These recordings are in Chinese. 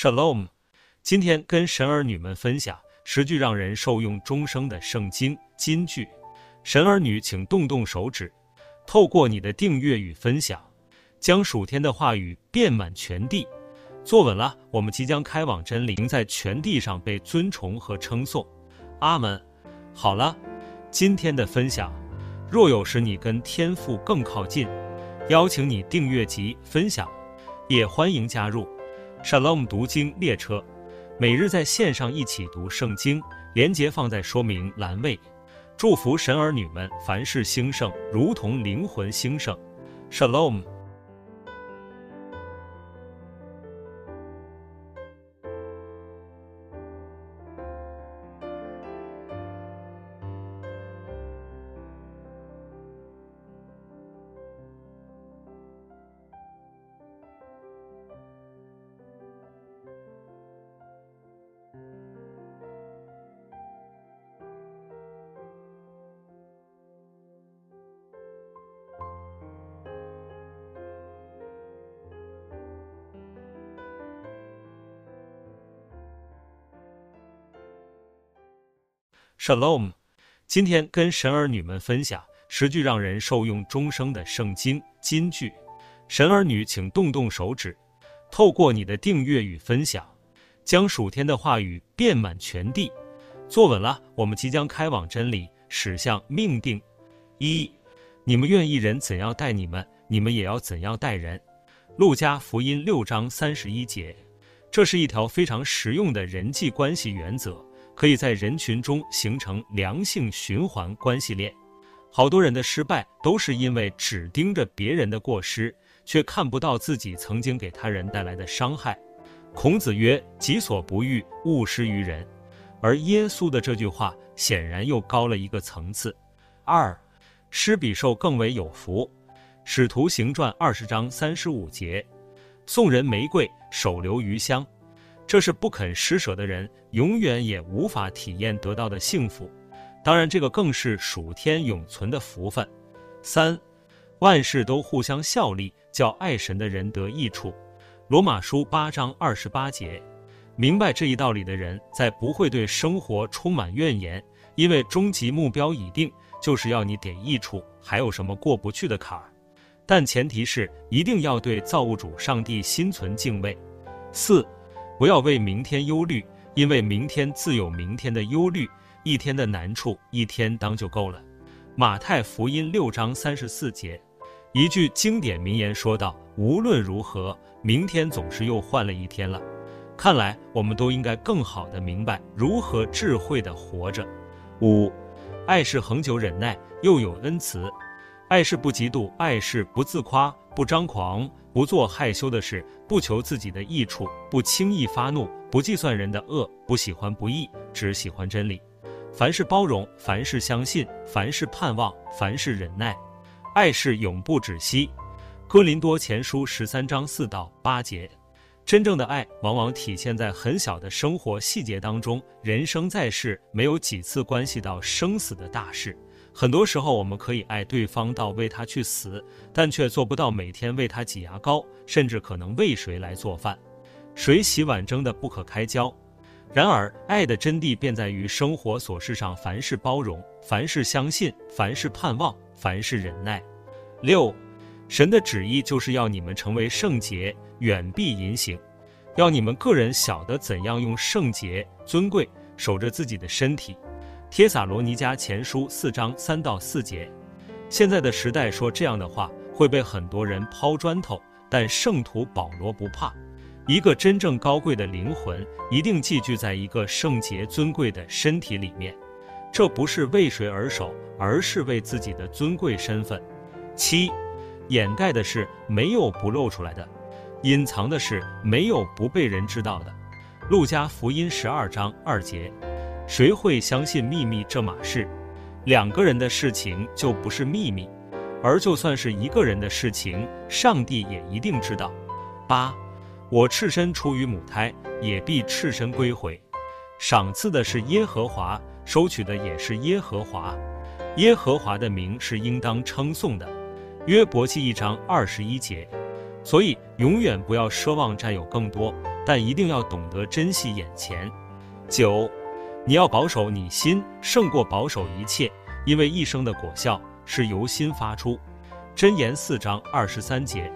Shalom，今天跟神儿女们分享十句让人受用终生的圣经金句。神儿女，请动动手指，透过你的订阅与分享，将属天的话语遍满全地。坐稳了，我们即将开往真理，在全地上被尊崇和称颂。阿门。好了，今天的分享，若有使你跟天父更靠近，邀请你订阅及分享，也欢迎加入 Shalom 读经列车，每日在线上一起读圣经，连接放在说明栏位。祝福神儿女们凡事兴盛，如同灵魂兴盛。Shalom。Shalom，今天跟神儿女们分享十句让人受用终生的圣经金句。神儿女，请动动手指，透过你的订阅与分享，将属天的话语遍满全地。坐稳了，我们即将开往真理，驶向命定。一，你们愿意人怎样待你们，你们也要怎样待人。路加福音六章三十一节，这是一条非常实用的人际关系原则。可以在人群中形成良性循环关系链。好多人的失败都是因为只盯着别人的过失，却看不到自己曾经给他人带来的伤害。孔子曰：“己所不欲，勿施于人。”而耶稣的这句话显然又高了一个层次。二，施比受更为有福。使徒行传二十章三十五节，送人玫瑰，手留余香。这是不肯施舍的人永远也无法体验得到的幸福，当然，这个更是属天永存的福分。三，万事都互相效力，叫爱神的人得益处。罗马书八章二十八节，明白这一道理的人，再不会对生活充满怨言，因为终极目标已定，就是要你得益处，还有什么过不去的坎儿？但前提是一定要对造物主上帝心存敬畏。四。不要为明天忧虑，因为明天自有明天的忧虑，一天的难处一天当就够了。马太福音六章三十四节，一句经典名言说道：“无论如何，明天总是又换了一天了。”看来我们都应该更好的明白如何智慧的活着。五，爱是恒久忍耐，又有恩慈；爱是不嫉妒，爱是不自夸，不张狂。不做害羞的事，不求自己的益处，不轻易发怒，不计算人的恶，不喜欢不义，只喜欢真理。凡事包容，凡事相信，凡事盼望，凡事忍耐。爱是永不止息。哥林多前书十三章四到八节。真正的爱往往体现在很小的生活细节当中。人生在世，没有几次关系到生死的大事。很多时候，我们可以爱对方到为他去死，但却做不到每天为他挤牙膏，甚至可能为谁来做饭，谁洗碗争得不可开交。然而，爱的真谛便在于生活琐事上凡事包容，凡事相信，凡事盼望，凡事忍耐。六，神的旨意就是要你们成为圣洁，远避淫行，要你们个人晓得怎样用圣洁、尊贵守着自己的身体。帖撒罗尼迦前书四章三到四节，现在的时代说这样的话会被很多人抛砖头，但圣徒保罗不怕。一个真正高贵的灵魂一定寄居在一个圣洁尊贵的身体里面，这不是为谁而守，而是为自己的尊贵身份。七，掩盖的事没有不露出来的，隐藏的事没有不被人知道的。路加福音十二章二节。谁会相信秘密这码事？两个人的事情就不是秘密，而就算是一个人的事情，上帝也一定知道。八，我赤身出于母胎，也必赤身归回。赏赐的是耶和华，收取的也是耶和华。耶和华的名是应当称颂的。约伯记一章二十一节。所以永远不要奢望占有更多，但一定要懂得珍惜眼前。九，你要保守你心，胜过保守一切，因为一生的果效是由心发出。箴言四章二十三节，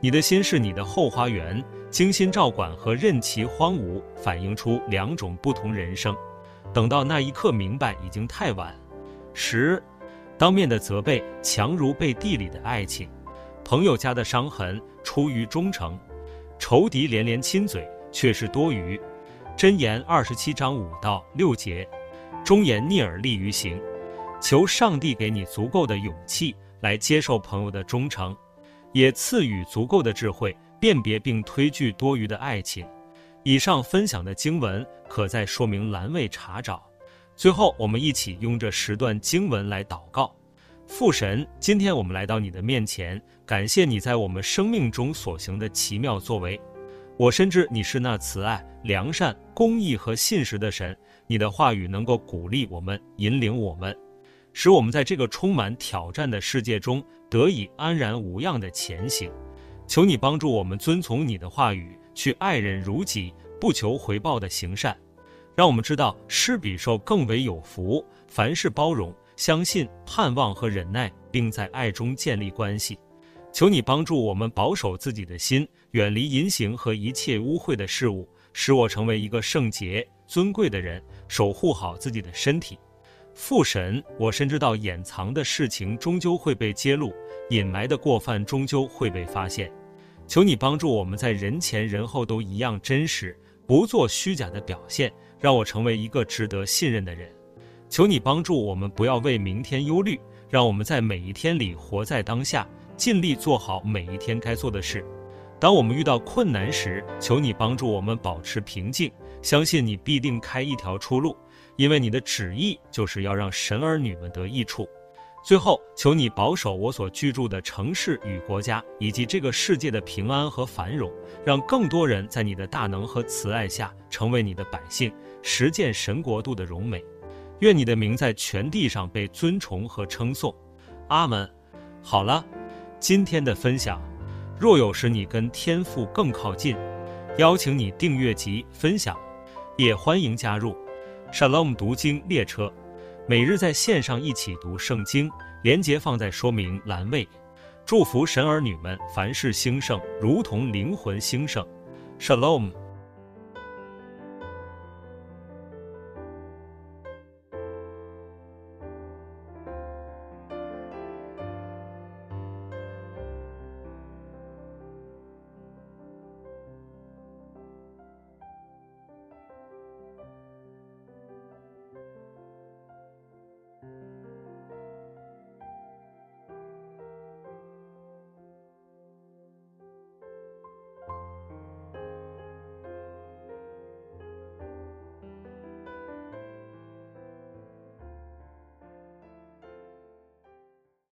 你的心是你的后花园，精心照管和任其荒芜，反映出两种不同人生。等到那一刻明白，已经太晚。十，当面的责备强如背地里的爱情。朋友家的伤痕出于忠诚，仇敌连连亲嘴却是多余。箴言二十七章五到六节，忠言逆耳利于行。求上帝给你足够的勇气来接受朋友的忠诚，也赐予足够的智慧辨别并推拒多余的爱情。以上分享的经文可在说明栏位查找。最后，我们一起用这十段经文来祷告：父神，今天我们来到你的面前，感谢你在我们生命中所行的奇妙作为。我深知你是那慈爱、良善、公义和信实的神，你的话语能够鼓励我们、引领我们，使我们在这个充满挑战的世界中得以安然无恙地前行。求你帮助我们遵从你的话语，去爱人如己，不求回报的行善，让我们知道施比受更为有福。凡事包容、相信、盼望和忍耐，并在爱中建立关系。求你帮助我们保守自己的心，远离淫行和一切污秽的事物，使我成为一个圣洁、尊贵的人，守护好自己的身体。父神，我深知道掩藏的事情终究会被揭露，隐埋的过犯终究会被发现。求你帮助我们在人前人后都一样真实，不做虚假的表现，让我成为一个值得信任的人。求你帮助我们不要为明天忧虑，让我们在每一天里活在当下。尽力做好每一天该做的事。当我们遇到困难时，求你帮助我们保持平静，相信你必定开一条出路，因为你的旨意就是要让神儿女们得益处。最后，求你保守我所居住的城市与国家，以及这个世界的平安和繁荣，让更多人在你的大能和慈爱下成为你的百姓，实践神国度的荣美。愿你的名在全地上被尊崇和称颂。阿门。好了。今天的分享，若有使你跟天赋更靠近，邀请你订阅及分享，也欢迎加入 Shalom 读经列车，每日在线上一起读圣经，连接放在说明栏位。祝福神儿女们凡事兴盛，如同灵魂兴盛。Shalom。